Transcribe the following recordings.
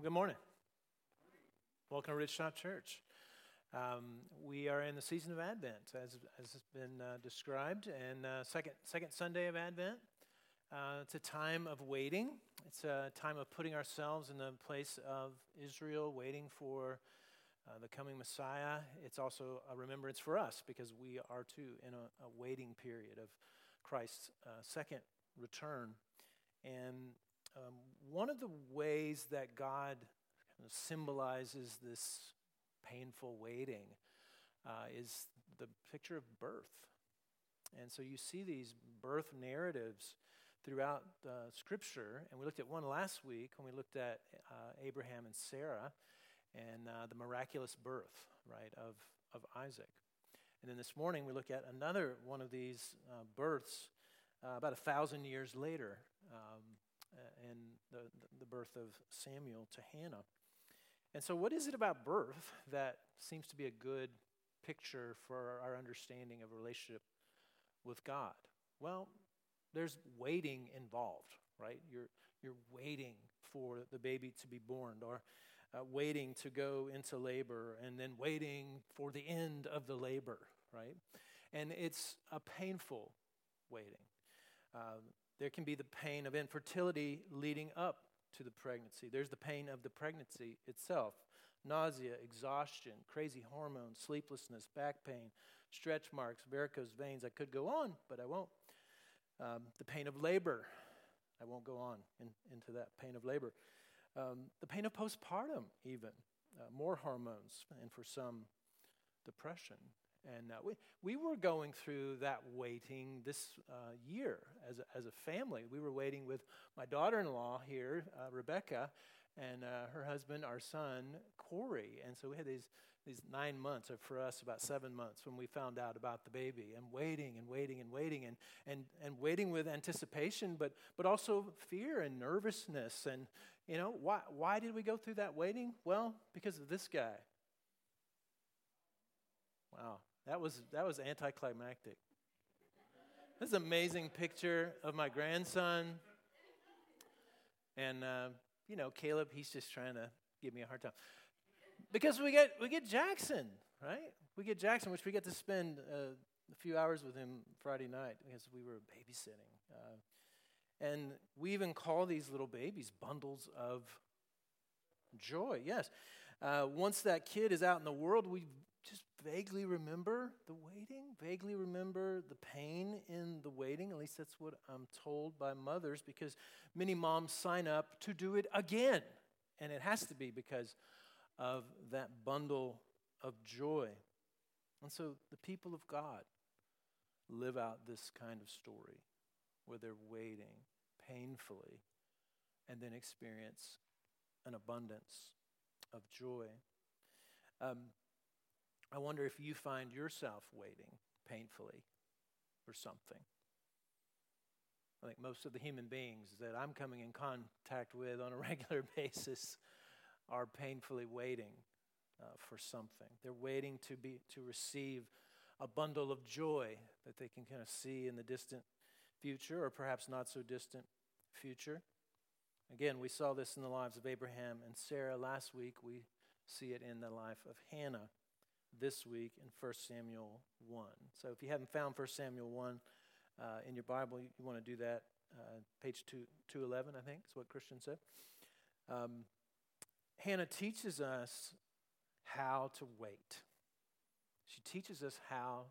Well, good morning. Welcome to Ridgetop Church. Um, we are in the season of Advent, as, as has been uh, described, and uh, second, second Sunday of Advent. Uh, it's a time of waiting. It's a time of putting ourselves in the place of Israel, waiting for uh, the coming Messiah. It's also a remembrance for us because we are too in a, a waiting period of Christ's uh, second return. And um, one of the ways that God symbolizes this painful waiting uh, is the picture of birth. And so you see these birth narratives throughout uh, Scripture. And we looked at one last week when we looked at uh, Abraham and Sarah and uh, the miraculous birth, right, of, of Isaac. And then this morning we look at another one of these uh, births uh, about a thousand years later. Um, and the, the birth of Samuel to Hannah. And so, what is it about birth that seems to be a good picture for our understanding of a relationship with God? Well, there's waiting involved, right? You're, you're waiting for the baby to be born, or uh, waiting to go into labor, and then waiting for the end of the labor, right? And it's a painful waiting. Uh, there can be the pain of infertility leading up to the pregnancy. There's the pain of the pregnancy itself nausea, exhaustion, crazy hormones, sleeplessness, back pain, stretch marks, varicose veins. I could go on, but I won't. Um, the pain of labor. I won't go on in, into that pain of labor. Um, the pain of postpartum, even. Uh, more hormones, and for some, depression. And uh, we, we were going through that waiting this uh, year as a, as a family. We were waiting with my daughter in law here, uh, Rebecca, and uh, her husband, our son, Corey. And so we had these, these nine months, or for us, about seven months, when we found out about the baby, and waiting and waiting and waiting, and, and, and waiting with anticipation, but, but also fear and nervousness. And, you know, why, why did we go through that waiting? Well, because of this guy. Wow. That was, that was anticlimactic. This is an amazing picture of my grandson. And, uh, you know, Caleb, he's just trying to give me a hard time. Because we get, we get Jackson, right? We get Jackson, which we get to spend uh, a few hours with him Friday night because we were babysitting. Uh, and we even call these little babies bundles of joy, yes. Uh, once that kid is out in the world, we just vaguely remember the waiting, vaguely remember the pain in the waiting. At least that's what I'm told by mothers because many moms sign up to do it again. And it has to be because of that bundle of joy. And so the people of God live out this kind of story where they're waiting painfully and then experience an abundance of joy. Um, I wonder if you find yourself waiting painfully for something. I think most of the human beings that I'm coming in contact with on a regular basis are painfully waiting uh, for something. They're waiting to be to receive a bundle of joy that they can kind of see in the distant future or perhaps not so distant future. Again, we saw this in the lives of Abraham and Sarah last week. We see it in the life of Hannah this week in 1 Samuel 1. So if you haven't found 1 Samuel 1 uh, in your Bible, you, you want to do that. Uh, page 2, 211, I think, is what Christian said. Um, Hannah teaches us how to wait. She teaches us how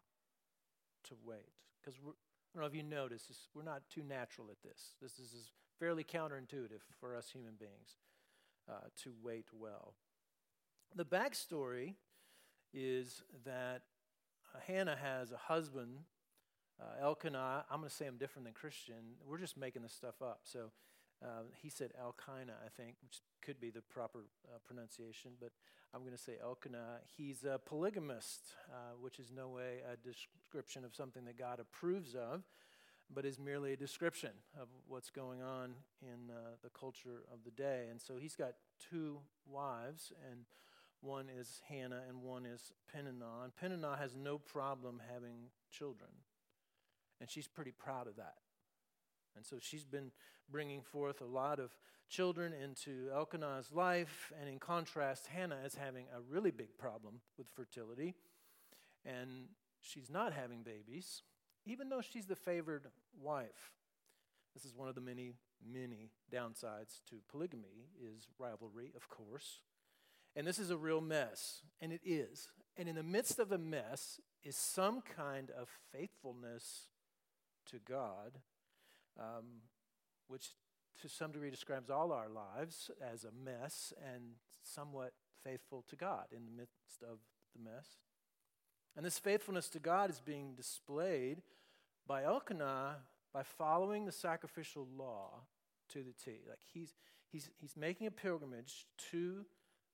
to wait. Because I don't know if you notice, we're not too natural at this. This is fairly counterintuitive for us human beings uh, to wait well. The backstory is that uh, Hannah has a husband, uh, Elkanah. I'm going to say I'm different than Christian. We're just making this stuff up. So uh, he said Elkanah, I think, which could be the proper uh, pronunciation, but I'm going to say Elkanah. He's a polygamist, uh, which is no way a description of something that God approves of, but is merely a description of what's going on in uh, the culture of the day. And so he's got two wives, and one is Hannah and one is Peninnah. And Peninnah has no problem having children. And she's pretty proud of that. And so she's been bringing forth a lot of children into Elkanah's life. And in contrast, Hannah is having a really big problem with fertility. And she's not having babies, even though she's the favored wife. This is one of the many, many downsides to polygamy is rivalry, of course. And this is a real mess, and it is. And in the midst of the mess is some kind of faithfulness to God um, which to some degree describes all our lives as a mess and somewhat faithful to God in the midst of the mess. And this faithfulness to God is being displayed by Elkanah by following the sacrificial law to the T. Like he's, he's, he's making a pilgrimage to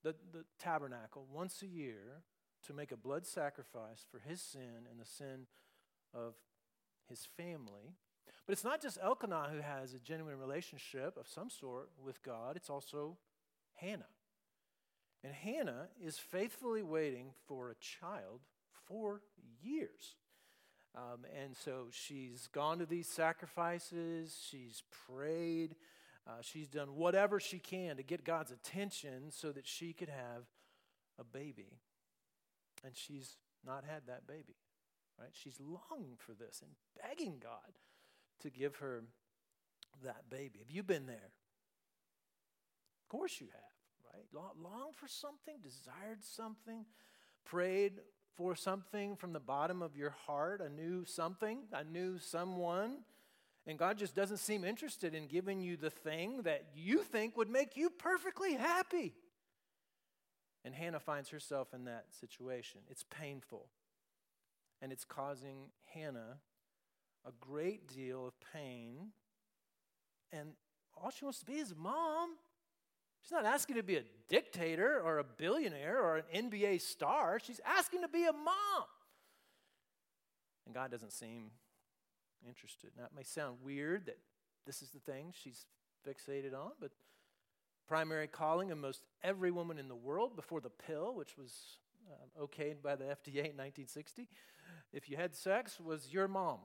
the, the tabernacle once a year to make a blood sacrifice for his sin and the sin of his family. But it's not just Elkanah who has a genuine relationship of some sort with God, it's also Hannah. And Hannah is faithfully waiting for a child for years. Um, and so she's gone to these sacrifices, she's prayed, uh, she's done whatever she can to get God's attention so that she could have a baby. And she's not had that baby, right? She's longing for this and begging God to give her that baby. Have you been there? Of course you have, right? Longed for something, desired something, prayed for something from the bottom of your heart, a new something, a new someone. And God just doesn't seem interested in giving you the thing that you think would make you perfectly happy. And Hannah finds herself in that situation. It's painful. And it's causing Hannah a great deal of pain. And all she wants to be is mom. She's not asking to be a dictator or a billionaire or an NBA star. She's asking to be a mom. And God doesn't seem interested. Now, it may sound weird that this is the thing she's fixated on, but primary calling of most every woman in the world before the pill, which was uh, okayed by the FDA in 1960, if you had sex, was your mom.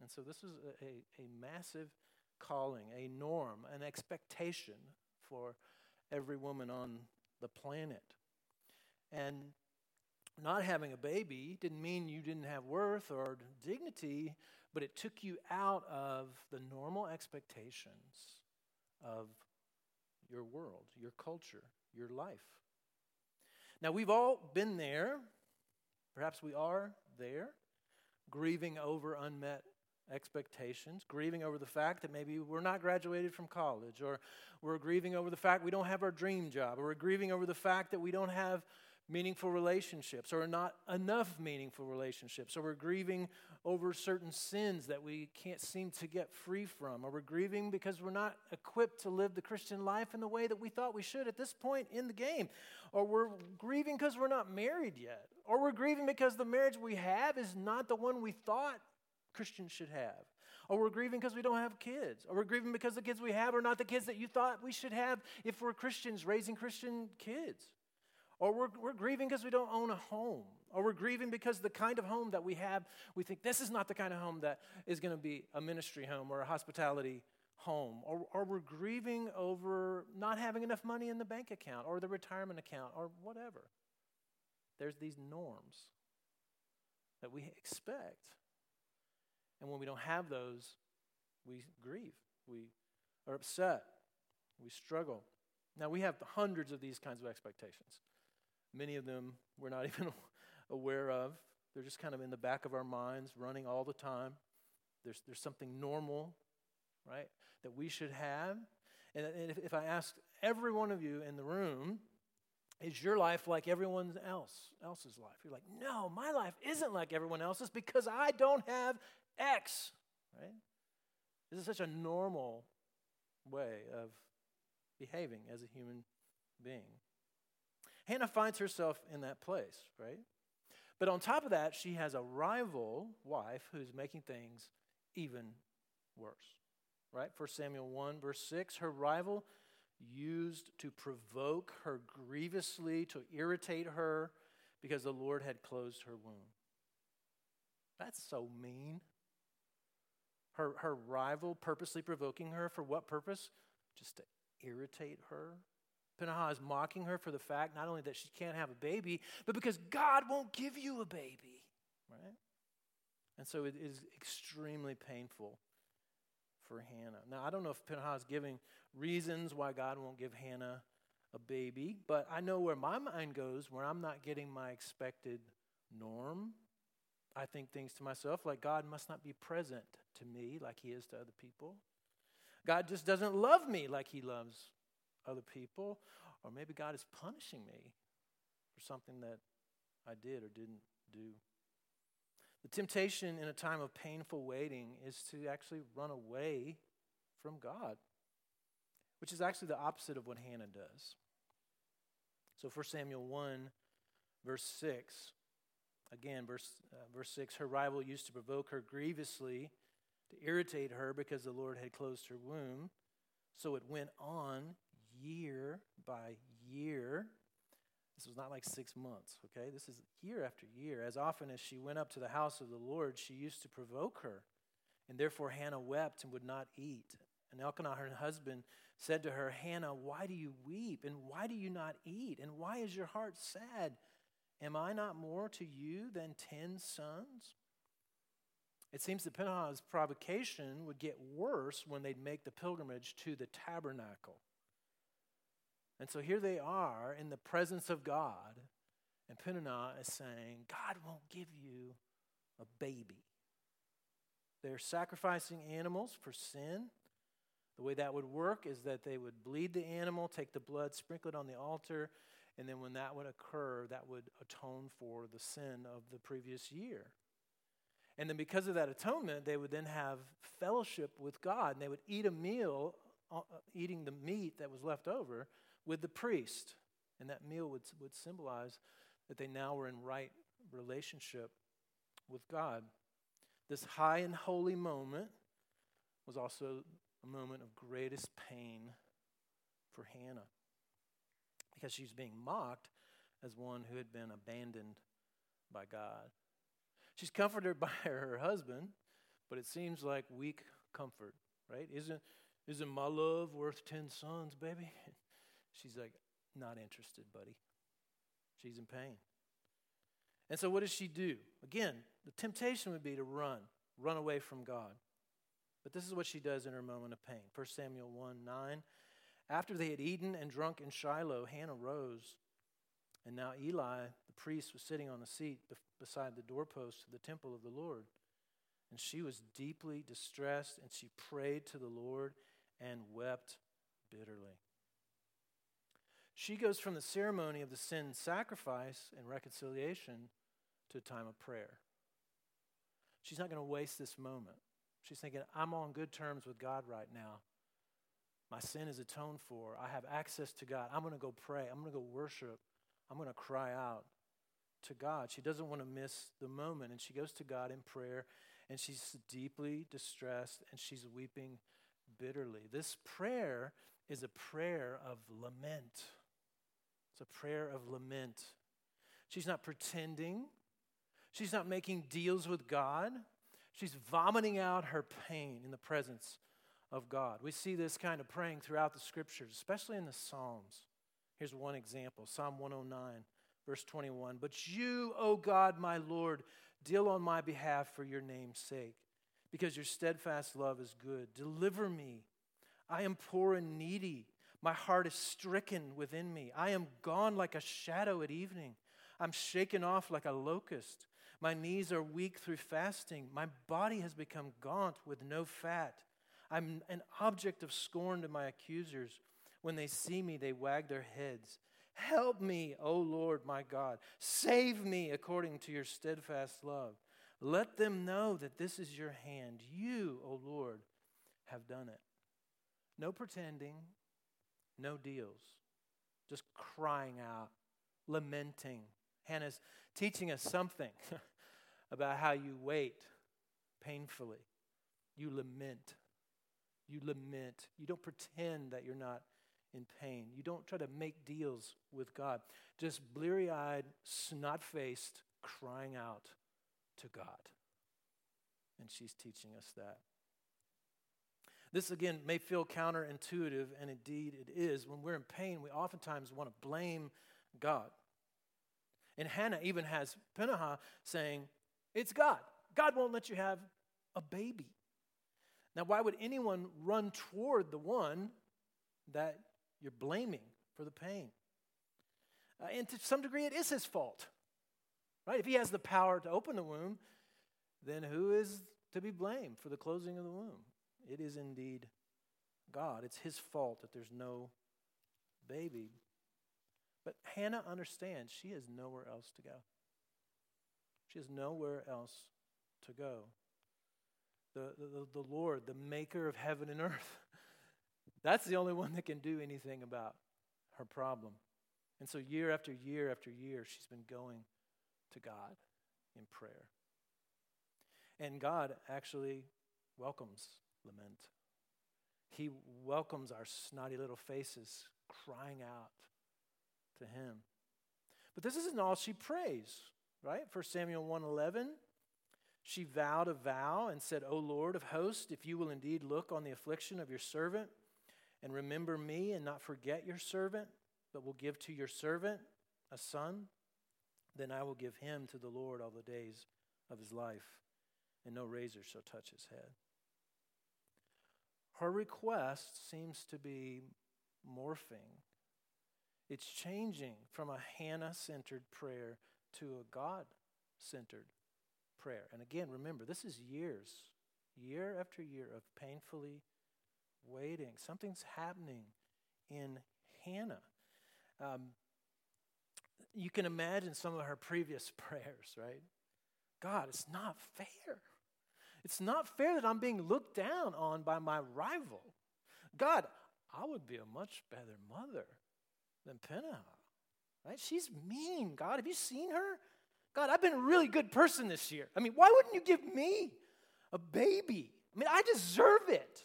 And so this was a, a, a massive calling, a norm, an expectation for every woman on the planet. And not having a baby didn't mean you didn't have worth or dignity, but it took you out of the normal expectations of your world, your culture, your life. Now, we've all been there. Perhaps we are there, grieving over unmet expectations, grieving over the fact that maybe we're not graduated from college, or we're grieving over the fact we don't have our dream job, or we're grieving over the fact that we don't have meaningful relationships, or not enough meaningful relationships, or we're grieving over certain sins that we can't seem to get free from, or we're grieving because we're not equipped to live the Christian life in the way that we thought we should at this point in the game, or we're grieving because we're not married yet, or we're grieving because the marriage we have is not the one we thought Christians should have. Or we're grieving because we don't have kids. Or we're grieving because the kids we have are not the kids that you thought we should have if we're Christians raising Christian kids. Or we're, we're grieving because we don't own a home. Or we're grieving because the kind of home that we have, we think this is not the kind of home that is going to be a ministry home or a hospitality home. Or, or we're grieving over not having enough money in the bank account or the retirement account or whatever. There's these norms that we expect. And when we don't have those, we grieve. We are upset. We struggle. Now, we have hundreds of these kinds of expectations. Many of them we're not even aware of. They're just kind of in the back of our minds, running all the time. There's, there's something normal, right, that we should have. And, and if, if I asked every one of you in the room, is your life like everyone else else's life? You're like, no, my life isn't like everyone else's because I don't have X, right? This is such a normal way of behaving as a human being. Hannah finds herself in that place, right? But on top of that, she has a rival wife who's making things even worse, right? 1 Samuel 1, verse 6 her rival used to provoke her grievously, to irritate her, because the Lord had closed her womb. That's so mean. her, her rival purposely provoking her. For what purpose? Just to irritate her. Peninnah is mocking her for the fact not only that she can't have a baby, but because God won't give you a baby. Right? And so it is extremely painful for Hannah. Now, I don't know if Peninnah is giving reasons why God won't give Hannah a baby, but I know where my mind goes where I'm not getting my expected norm. I think things to myself like God must not be present to me like he is to other people. God just doesn't love me like he loves other people. Or maybe God is punishing me for something that I did or didn't do. The temptation in a time of painful waiting is to actually run away from God, which is actually the opposite of what Hannah does. So 1 Samuel 1, verse 6, again, verse, uh, verse 6 her rival used to provoke her grievously to irritate her because the Lord had closed her womb. So it went on year by year. This was not like six months, okay? This is year after year. As often as she went up to the house of the Lord, she used to provoke her. And therefore Hannah wept and would not eat. And Elkanah, her husband, said to her, Hannah, why do you weep? And why do you not eat? And why is your heart sad? Am I not more to you than ten sons? It seems that Peninnah's provocation would get worse when they'd make the pilgrimage to the tabernacle. And so here they are in the presence of God, and Peninnah is saying, God won't give you a baby. They're sacrificing animals for sin. The way that would work is that they would bleed the animal, take the blood, sprinkle it on the altar, and then when that would occur, that would atone for the sin of the previous year. And then because of that atonement, they would then have fellowship with God, and they would eat a meal, uh, eating the meat that was left over with the priest. And that meal would, would symbolize that they now were in right relationship with God. This high and holy moment was also a moment of greatest pain for Hannah because she's being mocked as one who had been abandoned by God. She's comforted by her husband, but it seems like weak comfort, right? Isn't, isn't my love worth 10 sons, baby? She's like, not interested, buddy. She's in pain. And so, what does she do? Again, the temptation would be to run, run away from God. But this is what she does in her moment of pain. 1 Samuel 1 9. After they had eaten and drunk in Shiloh, Hannah rose. And now Eli, the priest, was sitting on a seat beside the doorpost of the temple of the Lord. And she was deeply distressed, and she prayed to the Lord and wept bitterly. She goes from the ceremony of the sin sacrifice and reconciliation to a time of prayer. She's not going to waste this moment. She's thinking, I'm on good terms with God right now. My sin is atoned for. I have access to God. I'm going to go pray. I'm going to go worship. I'm going to cry out to God. She doesn't want to miss the moment. And she goes to God in prayer and she's deeply distressed and she's weeping bitterly. This prayer is a prayer of lament. It's a prayer of lament. She's not pretending, she's not making deals with God. She's vomiting out her pain in the presence of God. We see this kind of praying throughout the scriptures, especially in the Psalms. Here's one example Psalm 109, verse 21. But you, O God, my Lord, deal on my behalf for your name's sake, because your steadfast love is good. Deliver me. I am poor and needy. My heart is stricken within me. I am gone like a shadow at evening. I'm shaken off like a locust. My knees are weak through fasting. My body has become gaunt with no fat. I'm an object of scorn to my accusers. When they see me, they wag their heads. Help me, O Lord my God. Save me according to your steadfast love. Let them know that this is your hand. You, O Lord, have done it. No pretending, no deals, just crying out, lamenting. Hannah's teaching us something about how you wait painfully. You lament. You lament. You don't pretend that you're not in pain. You don't try to make deals with God. Just bleary eyed, snot faced, crying out to God. And she's teaching us that. This, again, may feel counterintuitive, and indeed it is. When we're in pain, we oftentimes want to blame God. And Hannah even has Peninnah saying, It's God. God won't let you have a baby. Now, why would anyone run toward the one that you're blaming for the pain? Uh, and to some degree, it is his fault. Right? If he has the power to open the womb, then who is to be blamed for the closing of the womb? It is indeed God. It's his fault that there's no baby. But Hannah understands she has nowhere else to go. She has nowhere else to go. The, the, the Lord, the maker of heaven and earth, that's the only one that can do anything about her problem. And so, year after year after year, she's been going to God in prayer. And God actually welcomes lament. He welcomes our snotty little faces crying out to him. But this isn't all she prays, right? 1 Samuel 1:11 she vowed a vow and said, O Lord of hosts, if you will indeed look on the affliction of your servant and remember me and not forget your servant, but will give to your servant a son, then I will give him to the Lord all the days of his life, and no razor shall touch his head. Her request seems to be morphing. It's changing from a Hannah centered prayer to a God centered prayer. And again, remember, this is years, year after year of painfully waiting. Something's happening in Hannah. Um, you can imagine some of her previous prayers, right? God, it's not fair. It's not fair that I'm being looked down on by my rival. God, I would be a much better mother than Peninnah. Right? She's mean, God. Have you seen her? God, I've been a really good person this year. I mean, why wouldn't you give me a baby? I mean, I deserve it.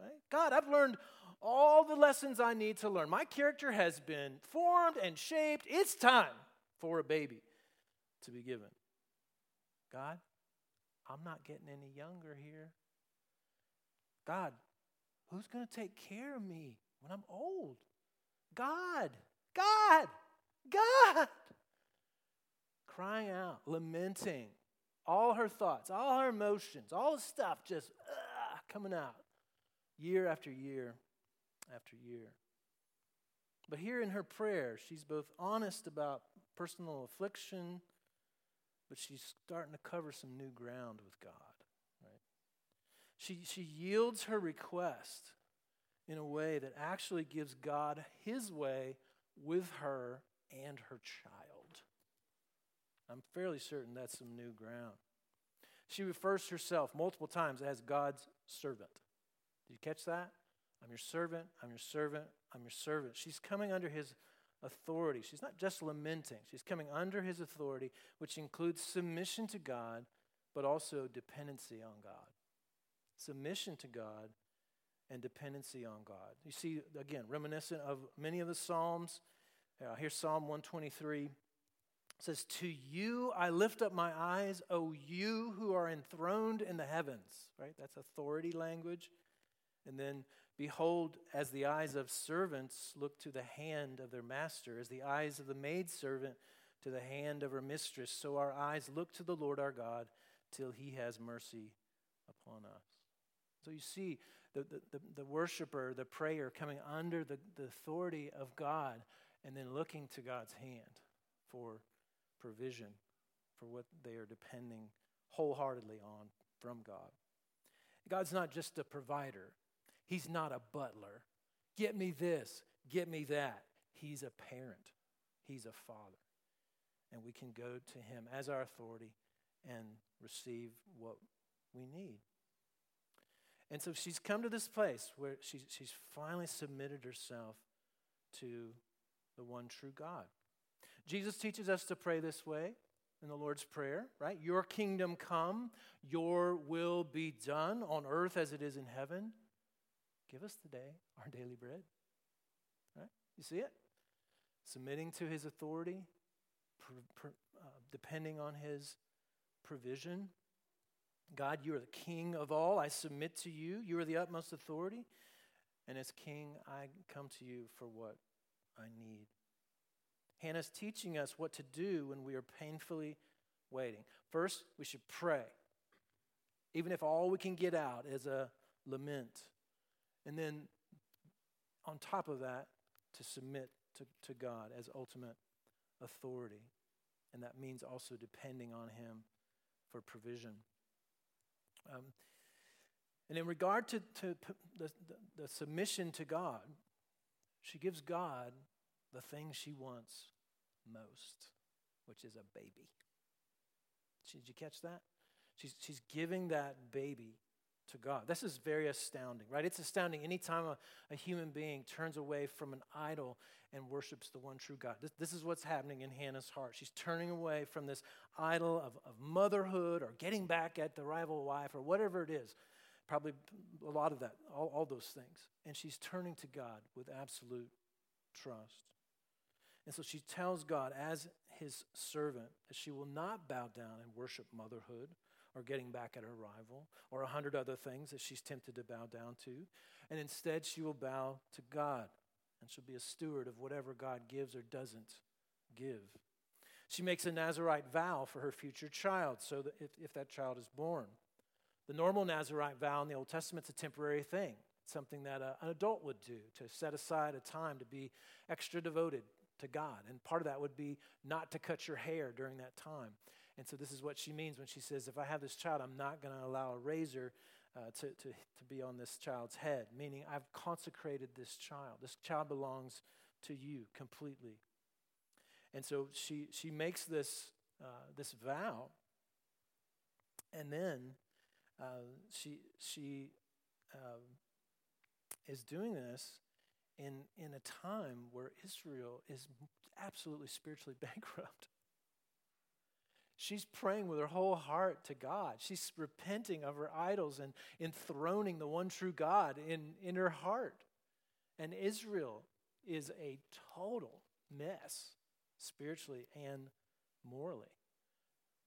Right? God, I've learned all the lessons I need to learn. My character has been formed and shaped. It's time for a baby to be given. God, I'm not getting any younger here. God, who's going to take care of me when I'm old? God, God, God. Crying out, lamenting, all her thoughts, all her emotions, all the stuff just uh, coming out year after year after year. But here in her prayer, she's both honest about personal affliction, but she's starting to cover some new ground with God. Right? She, she yields her request in a way that actually gives God his way with her and her child. I'm fairly certain that's some new ground. She refers herself multiple times as God's servant. Did you catch that? I'm your servant, I'm your servant, I'm your servant. She's coming under his authority. She's not just lamenting, she's coming under his authority, which includes submission to God, but also dependency on God. Submission to God and dependency on God. You see, again, reminiscent of many of the Psalms. Uh, here's Psalm 123. It says, To you I lift up my eyes, O you who are enthroned in the heavens. Right? That's authority language. And then Behold, as the eyes of servants look to the hand of their master, as the eyes of the maidservant to the hand of her mistress, so our eyes look to the Lord our God till he has mercy upon us. So you see the, the, the, the worshiper, the prayer coming under the, the authority of God and then looking to God's hand for provision for what they are depending wholeheartedly on from God. God's not just a provider, He's not a butler. Get me this, get me that. He's a parent, He's a father. And we can go to Him as our authority and receive what we need. And so she's come to this place where she's, she's finally submitted herself to the one true God. Jesus teaches us to pray this way in the Lord's Prayer, right? Your kingdom come, your will be done on earth as it is in heaven. Give us today our daily bread. Right? You see it? Submitting to his authority, uh, depending on his provision. God, you are the king of all. I submit to you. You are the utmost authority. And as king, I come to you for what I need. Hannah's teaching us what to do when we are painfully waiting. First, we should pray, even if all we can get out is a lament. And then, on top of that, to submit to, to God as ultimate authority. And that means also depending on Him for provision. Um, and in regard to, to the, the, the submission to God, she gives God the thing she wants most, which is a baby. Did you catch that? She's, she's giving that baby to God. This is very astounding, right? It's astounding anytime a, a human being turns away from an idol and worships the one true God. This, this is what's happening in Hannah's heart. She's turning away from this idol of, of motherhood or getting back at the rival wife or whatever it is. Probably a lot of that, all, all those things. And she's turning to God with absolute trust. And so she tells God, as his servant, that she will not bow down and worship motherhood or getting back at her rival or a hundred other things that she's tempted to bow down to. And instead, she will bow to God and she'll be a steward of whatever God gives or doesn't give. She makes a Nazarite vow for her future child, so that if, if that child is born. The normal Nazarite vow in the Old Testament is a temporary thing, something that a, an adult would do to set aside a time to be extra devoted to God. And part of that would be not to cut your hair during that time. And so this is what she means when she says, if I have this child, I'm not going to allow a razor uh, to, to, to be on this child's head, meaning I've consecrated this child. This child belongs to you completely. And so she, she makes this, uh, this vow, and then uh, she, she um, is doing this in, in a time where Israel is absolutely spiritually bankrupt. She's praying with her whole heart to God. She's repenting of her idols and enthroning the one true God in, in her heart. And Israel is a total mess, spiritually and morally.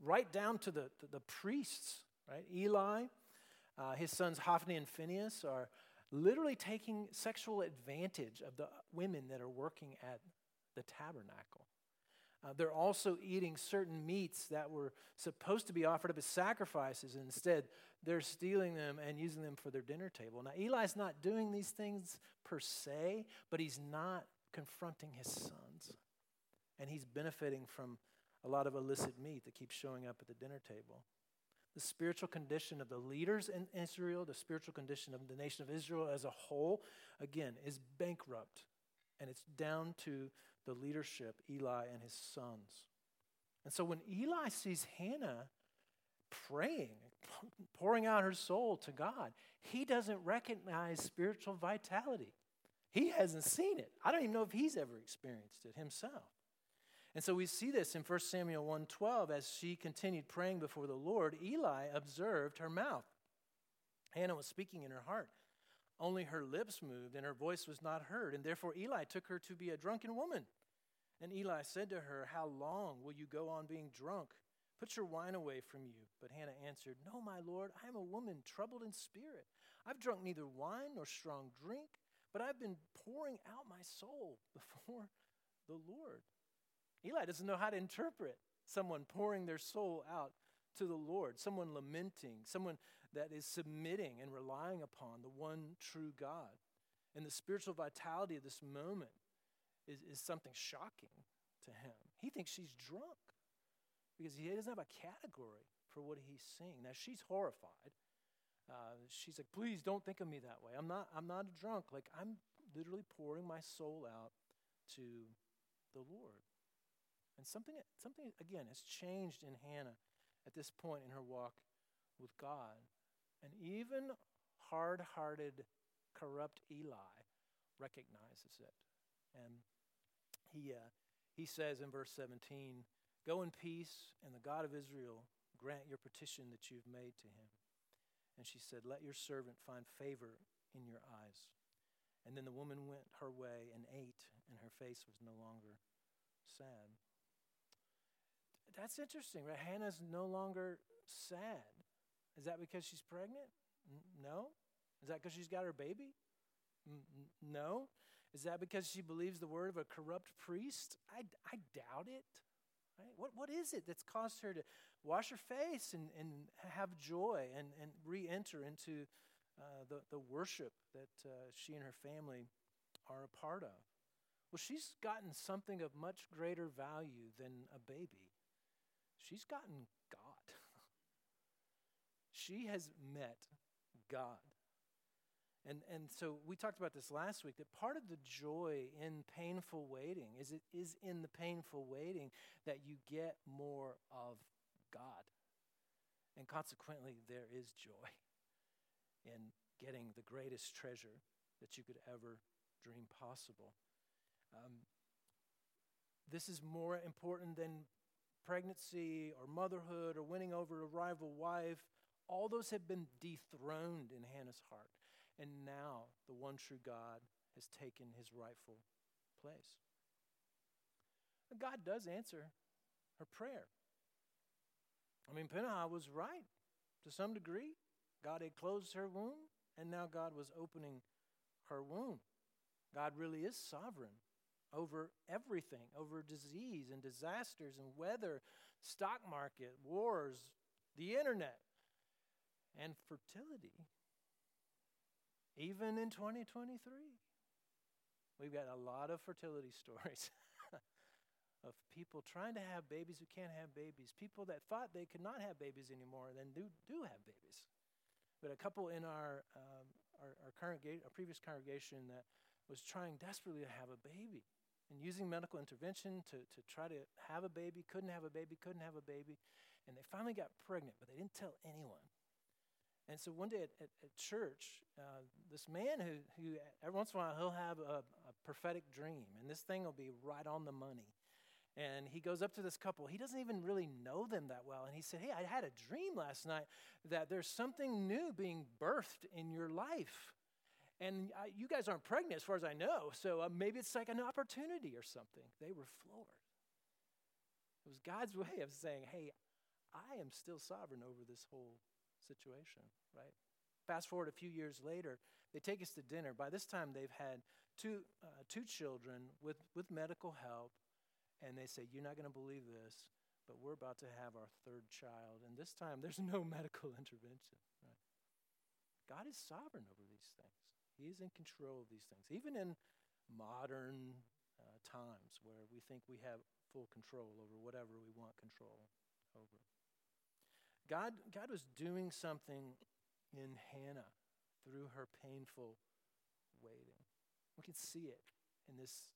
Right down to the, the, priests, right? Eli, uh, his sons Hophni and Phinehas are literally taking sexual advantage of the women that are working at the tabernacle. Uh, they're also eating certain meats that were supposed to be offered up as sacrifices. And instead, they're stealing them and using them for their dinner table. Now, Eli's not doing these things per se, but he's not confronting his sons. And he's benefiting from a lot of illicit meat that keeps showing up at the dinner table. The spiritual condition of the leaders in Israel, the spiritual condition of the nation of Israel as a whole, again, is bankrupt. And it's down to the leadership, Eli and his sons. And so when Eli sees Hannah praying, pouring out her soul to God, he doesn't recognize spiritual vitality. He hasn't seen it. I don't even know if he's ever experienced it himself. And so we see this in 1 Samuel 1:12 as she continued praying before the Lord, Eli observed her mouth. Hannah was speaking in her heart. Only her lips moved, and her voice was not heard. And therefore Eli took her to be a drunken woman. And Eli said to her, How long will you go on being drunk? Put your wine away from you. But Hannah answered, No, my Lord, I am a woman troubled in spirit. I've drunk neither wine nor strong drink, but I've been pouring out my soul before the Lord. Eli doesn't know how to interpret someone pouring their soul out to the Lord, someone lamenting, someone that is submitting and relying upon the one true God. And the spiritual vitality of this moment is, is something shocking to him. He thinks she's drunk because he doesn't have a category for what he's seeing. Now she's horrified. Uh, she's like, please don't think of me that way. I'm not, I'm not a drunk. Like I'm literally pouring my soul out to the Lord. And something, something again has changed in Hannah at this point in her walk with God. And even hard hearted, corrupt Eli recognizes it. And he, uh, he says in verse 17, Go in peace, and the God of Israel grant your petition that you've made to him. And she said, Let your servant find favor in your eyes. And then the woman went her way and ate, and her face was no longer sad. That's interesting, right? Hannah's no longer sad. Is that because she's pregnant? No. Is that because she's got her baby? No. Is that because she believes the word of a corrupt priest? I, I doubt it. Right? What, what is it that's caused her to wash her face and, and have joy and, and re enter into uh, the, the worship that uh, she and her family are a part of? Well, she's gotten something of much greater value than a baby. She's gotten God. she has met God. And, and so we talked about this last week that part of the joy in painful waiting is it is in the painful waiting that you get more of God. And consequently, there is joy in getting the greatest treasure that you could ever dream possible. Um, this is more important than pregnancy or motherhood or winning over a rival wife. All those have been dethroned in Hannah's heart. And now the one true God has taken his rightful place. God does answer her prayer. I mean, Peninnah was right to some degree. God had closed her womb, and now God was opening her womb. God really is sovereign over everything, over disease and disasters and weather, stock market, wars, the internet, and fertility. Even in 2023, we've got a lot of fertility stories of people trying to have babies who can't have babies, people that thought they could not have babies anymore and then do, do have babies. But a couple in our, um, our, our, our previous congregation that was trying desperately to have a baby and using medical intervention to, to try to have a baby, couldn't have a baby, couldn't have a baby. And they finally got pregnant, but they didn't tell anyone. And so one day at, at, at church, uh, this man who, who every once in a while he'll have a, a prophetic dream, and this thing will be right on the money. And he goes up to this couple. He doesn't even really know them that well. And he said, Hey, I had a dream last night that there's something new being birthed in your life. And I, you guys aren't pregnant, as far as I know. So uh, maybe it's like an opportunity or something. They were floored. It was God's way of saying, Hey, I am still sovereign over this whole situation, right? Fast forward a few years later, they take us to dinner. By this time, they've had two, uh, two children with, with medical help, and they say, You're not going to believe this, but we're about to have our third child. And this time, there's no medical intervention, right? God is sovereign over these things, He is in control of these things, even in modern uh, times where we think we have full control over whatever we want control over. God, God was doing something in Hannah through her painful waiting. We can see it in this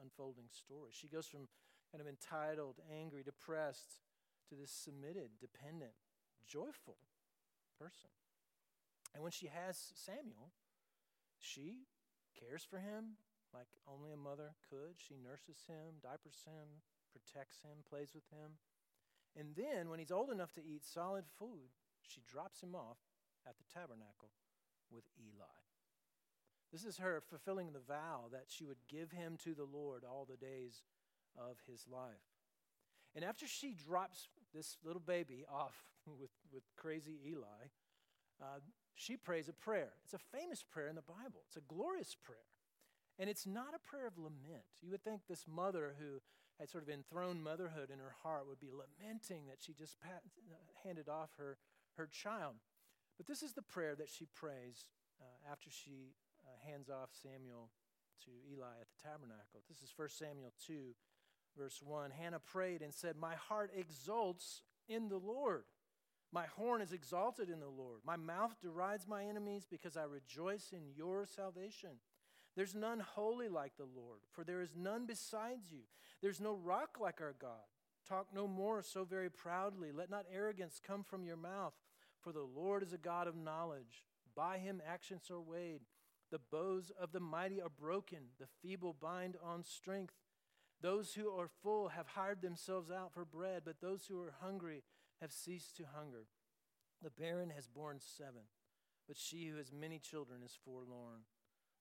unfolding story. She goes from kind of entitled, angry, depressed to this submitted, dependent, joyful person. And when she has Samuel, she cares for him like only a mother could. She nurses him, diapers him, protects him, plays with him. And then, when he's old enough to eat solid food, she drops him off at the tabernacle with Eli. This is her fulfilling the vow that she would give him to the Lord all the days of his life. And after she drops this little baby off with, with crazy Eli, uh, she prays a prayer. It's a famous prayer in the Bible, it's a glorious prayer. And it's not a prayer of lament. You would think this mother who had sort of enthroned motherhood in her heart would be lamenting that she just pat, handed off her, her child. But this is the prayer that she prays uh, after she uh, hands off Samuel to Eli at the tabernacle. This is 1 Samuel 2, verse 1. Hannah prayed and said, My heart exults in the Lord. My horn is exalted in the Lord. My mouth derides my enemies because I rejoice in your salvation. There's none holy like the Lord, for there is none besides you. There's no rock like our God. Talk no more so very proudly. Let not arrogance come from your mouth, for the Lord is a God of knowledge. By him actions are weighed. The bows of the mighty are broken, the feeble bind on strength. Those who are full have hired themselves out for bread, but those who are hungry have ceased to hunger. The barren has borne seven, but she who has many children is forlorn.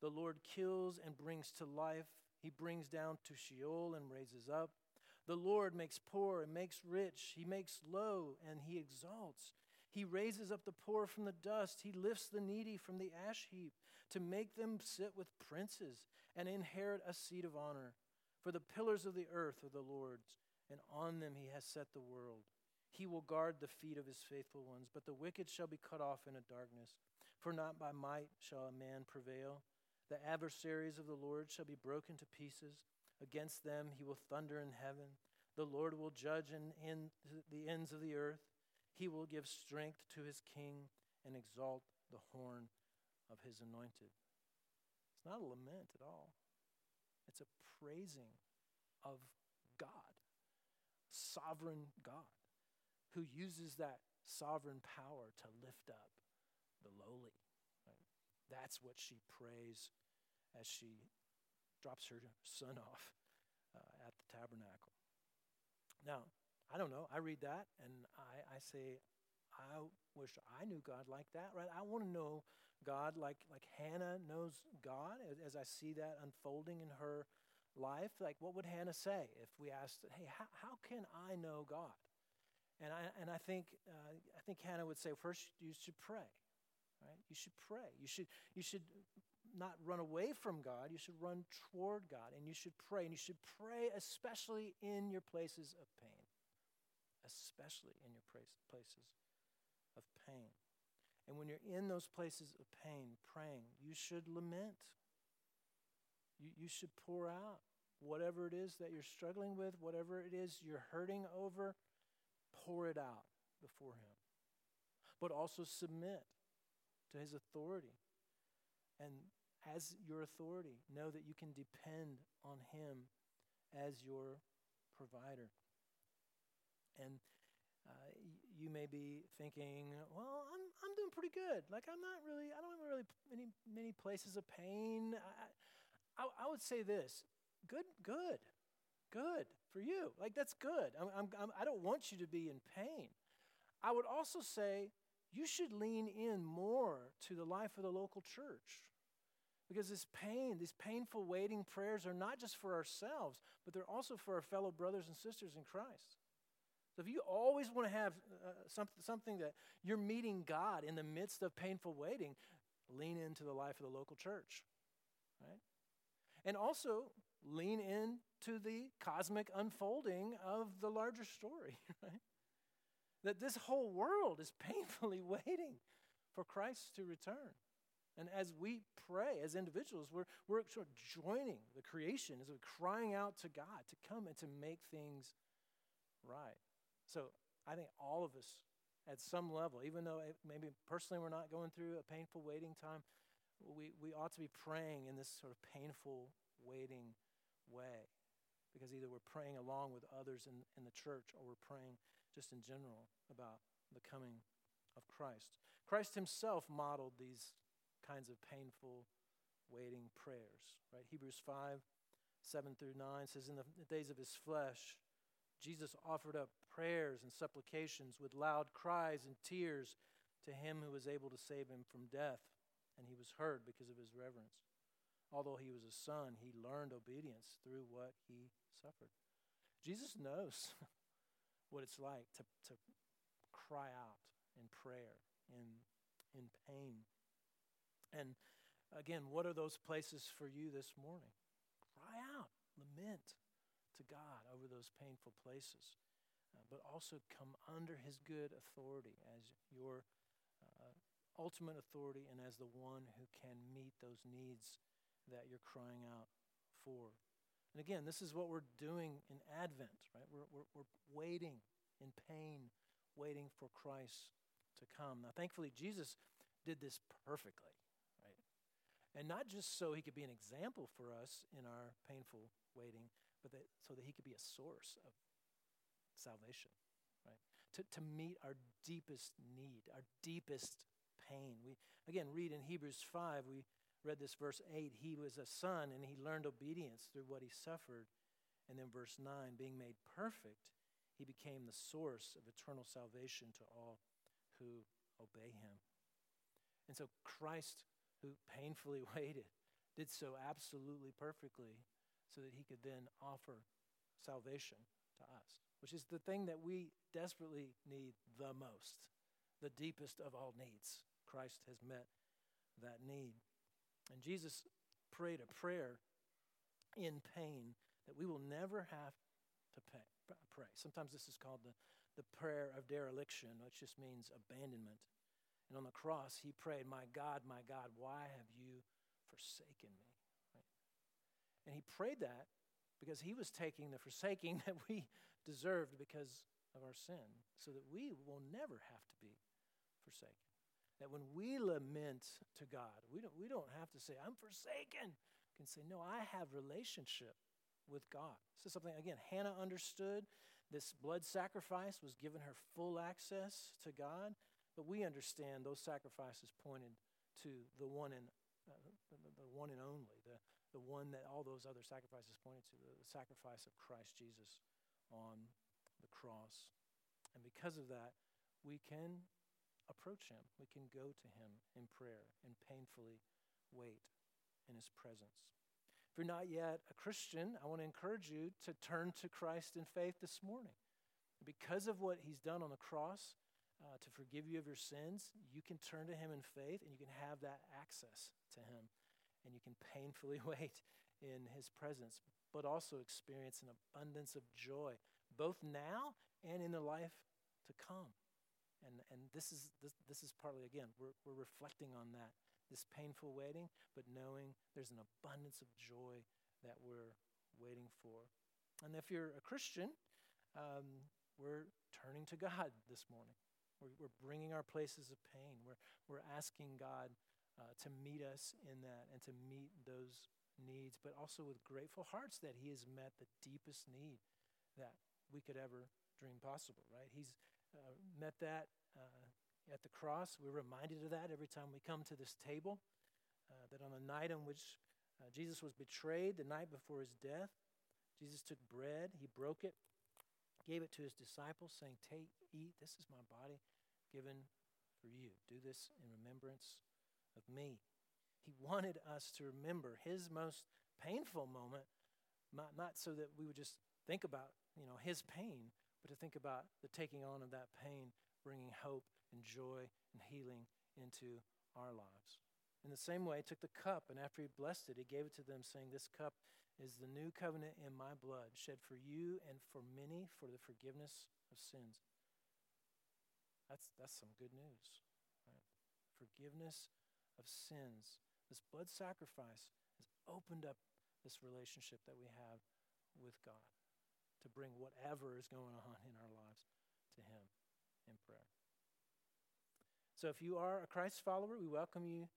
The Lord kills and brings to life. He brings down to Sheol and raises up. The Lord makes poor and makes rich. He makes low and he exalts. He raises up the poor from the dust. He lifts the needy from the ash heap to make them sit with princes and inherit a seat of honor. For the pillars of the earth are the Lord's, and on them he has set the world. He will guard the feet of his faithful ones, but the wicked shall be cut off in a darkness. For not by might shall a man prevail. The adversaries of the Lord shall be broken to pieces. Against them he will thunder in heaven. The Lord will judge in, in the ends of the earth. He will give strength to his king and exalt the horn of his anointed. It's not a lament at all, it's a praising of God, sovereign God, who uses that sovereign power to lift up the lowly. Right? That's what she prays as she drops her son off uh, at the tabernacle. Now, I don't know. I read that and I, I say, I wish I knew God like that, right? I want to know God like, like Hannah knows God as, as, I see that unfolding in her life. Like, what would Hannah say if we asked, hey, how, how can I know God? And I, and I, think, uh, I think Hannah would say, first, you should pray, right? You should pray. You should, you should not run away from God. You should run toward God. And you should pray. And you should pray especially in your places of pain especially in your places of pain. And when you're in those places of pain, praying, you should lament. You, you should pour out whatever it is that you're struggling with, whatever it is you're hurting over, pour it out before Him. But also submit to His authority. And as your authority, know that you can depend on Him as your provider. And uh, you may be thinking, well, I'm, I'm doing pretty good. Like, I'm not really, I don't have really many, many places of pain. I, I, I would say this good, good, good for you. Like, that's good. I'm, I'm, I'm, I don't want you to be in pain. I would also say you should lean in more to the life of the local church. Because this pain, these painful waiting prayers are not just for ourselves, but they're also for our fellow brothers and sisters in Christ. So if you always want to have uh, something, something that you're meeting God in the midst of painful waiting, lean into the life of the local church, right? And also lean into the cosmic unfolding of the larger story, right? That this whole world is painfully waiting for Christ to return. And as we pray as individuals, we're, we're sort of joining the creation as we're crying out to God to come and to make things right. So I think all of us, at some level, even though maybe personally we're not going through a painful waiting time, we, we ought to be praying in this sort of painful waiting way. Because either we're praying along with others in, in the church or we're praying just in general about the coming of Christ. Christ himself modeled these kinds of painful waiting prayers, right? Hebrews 5 7 through 9 says, In the days of his flesh, Jesus offered up prayers and supplications with loud cries and tears to him who was able to save him from death, and he was heard because of his reverence. Although he was a son, he learned obedience through what he suffered. Jesus knows what it's like to, to cry out in prayer, in, in pain. And again, what are those places for you this morning? Cry out, lament, to God over those painful places, uh, but also come under His good authority as your uh, ultimate authority and as the one who can meet those needs that you're crying out for. And again, this is what we're doing in Advent, right? We're, we're, we're waiting in pain, waiting for Christ to come. Now, thankfully, Jesus did this perfectly, right? And not just so he could be an example for us in our painful waiting, but that, so that he could be a source of salvation, right? To, to meet our deepest need, our deepest pain. We, again, read in Hebrews 5, we read this verse 8, he was a son and he learned obedience through what he suffered. And then verse 9, being made perfect, he became the source of eternal salvation to all who obey him. And so Christ, who painfully waited, did so absolutely perfectly so that he could then offer salvation to us, which is the thing that we desperately need the most. the deepest of all needs. Christ has met that need. And Jesus prayed a prayer in pain that we will never have to pay, pray. Sometimes this is called the, the prayer of dereliction, which just means abandonment. And on the cross, he prayed, My God, my God, why have you forsaken me? Right? And he prayed that because he was taking the forsaking that we deserved because of our sin, so that we will never have to be forsaken. That when we lament to God, we don't, we don't have to say, I'm forsaken. We can say, No, I have relationship with God. This is something, again, Hannah understood. This blood sacrifice was given her full access to God, but we understand those sacrifices pointed to the one and uh, the, the, one and only, the, the one that all those other sacrifices pointed to, the, the sacrifice of Christ Jesus on the cross. And because of that, we can approach him. We can go to him in prayer and painfully wait in his presence. If you're not yet a Christian, I want to encourage you to turn to Christ in faith this morning. Because of what he's done on the cross uh, to forgive you of your sins, you can turn to him in faith and you can have that access to him. And you can painfully wait in his presence, but also experience an abundance of joy, both now and in the life to come. And, and this, is, this, this is partly, again, we're, we're reflecting on that this painful waiting, but knowing there's an abundance of joy that we're waiting for. And if you're a Christian, um, we're turning to God this morning. We're, we're, bringing our places of pain. We're, we're asking God uh, to meet us in that and to meet those needs, but also with grateful hearts that He has met the deepest need that we could ever dream possible, right? He's uh, met that uh, at the cross. We're reminded of that every time we come to this table. Uh, that on the night on which uh, Jesus was betrayed, the night before his death, Jesus took bread, he broke it, gave it to his disciples, saying, Take, eat, this is my body given for you. Do this in remembrance of me. He wanted us to remember his most painful moment, not, not so that we would just think about you know, his pain, but to think about the taking on of that pain, bringing hope and joy and healing into our lives. In the same way, he took the cup, and after he blessed it, he gave it to them, saying, This cup is the new covenant in my blood, shed for you and for many for the forgiveness of sins. That's, that's some good news. Right? Forgiveness of sins. This blood sacrifice has opened up this relationship that we have with God to bring whatever is going on in our lives to Him in prayer. So if you are a Christ follower, we welcome you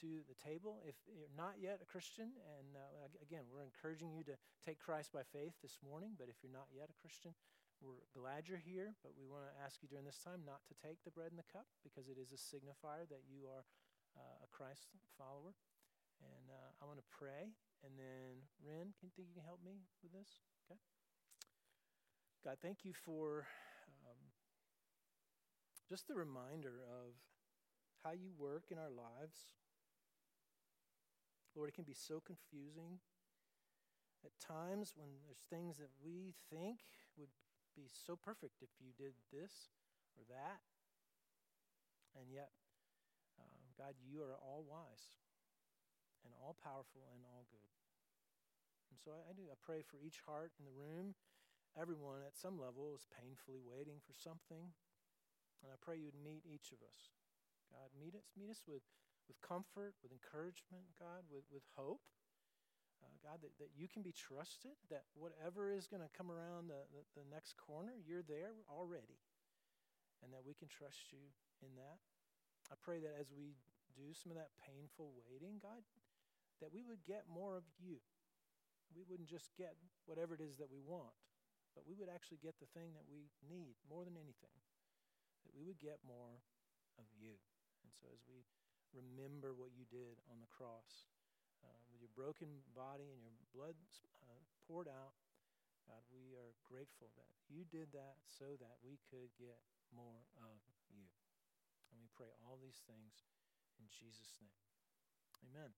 to the table. If you're not yet a Christian, and uh, again, we're encouraging you to take Christ by faith this morning, but if you're not yet a Christian, we're glad you're here, but we want to ask you during this time not to take the bread and the cup because it is a signifier that you are uh, a Christ follower. And uh, I want to pray, and then Ren, can you think you can help me with this? Okay. God, thank you for just the reminder of how you work in our lives. Lord, it can be so confusing at times when there's things that we think would be so perfect if you did this or that. And yet, uh, God, you are all wise and all powerful and all good. And so I, I do. I pray for each heart in the room. Everyone at some level is painfully waiting for something and I pray you'd meet each of us. God, meet us, meet us with, with comfort, with encouragement, God, with, with hope. Uh, God, that, that you can be trusted, that whatever is going to come around the, the, the next corner, you're there already, and that we can trust you in that. I pray that as we do some of that painful waiting, God, that we would get more of you. We wouldn't just get whatever it is that we want, but we would actually get the thing that we need more than anything that we would get more of you. And so as we remember what you did on the cross, uh, with your broken body and your blood uh, poured out, God, we are grateful that you did that so that we could get more of you. And we pray all these things in Jesus' name. Amen.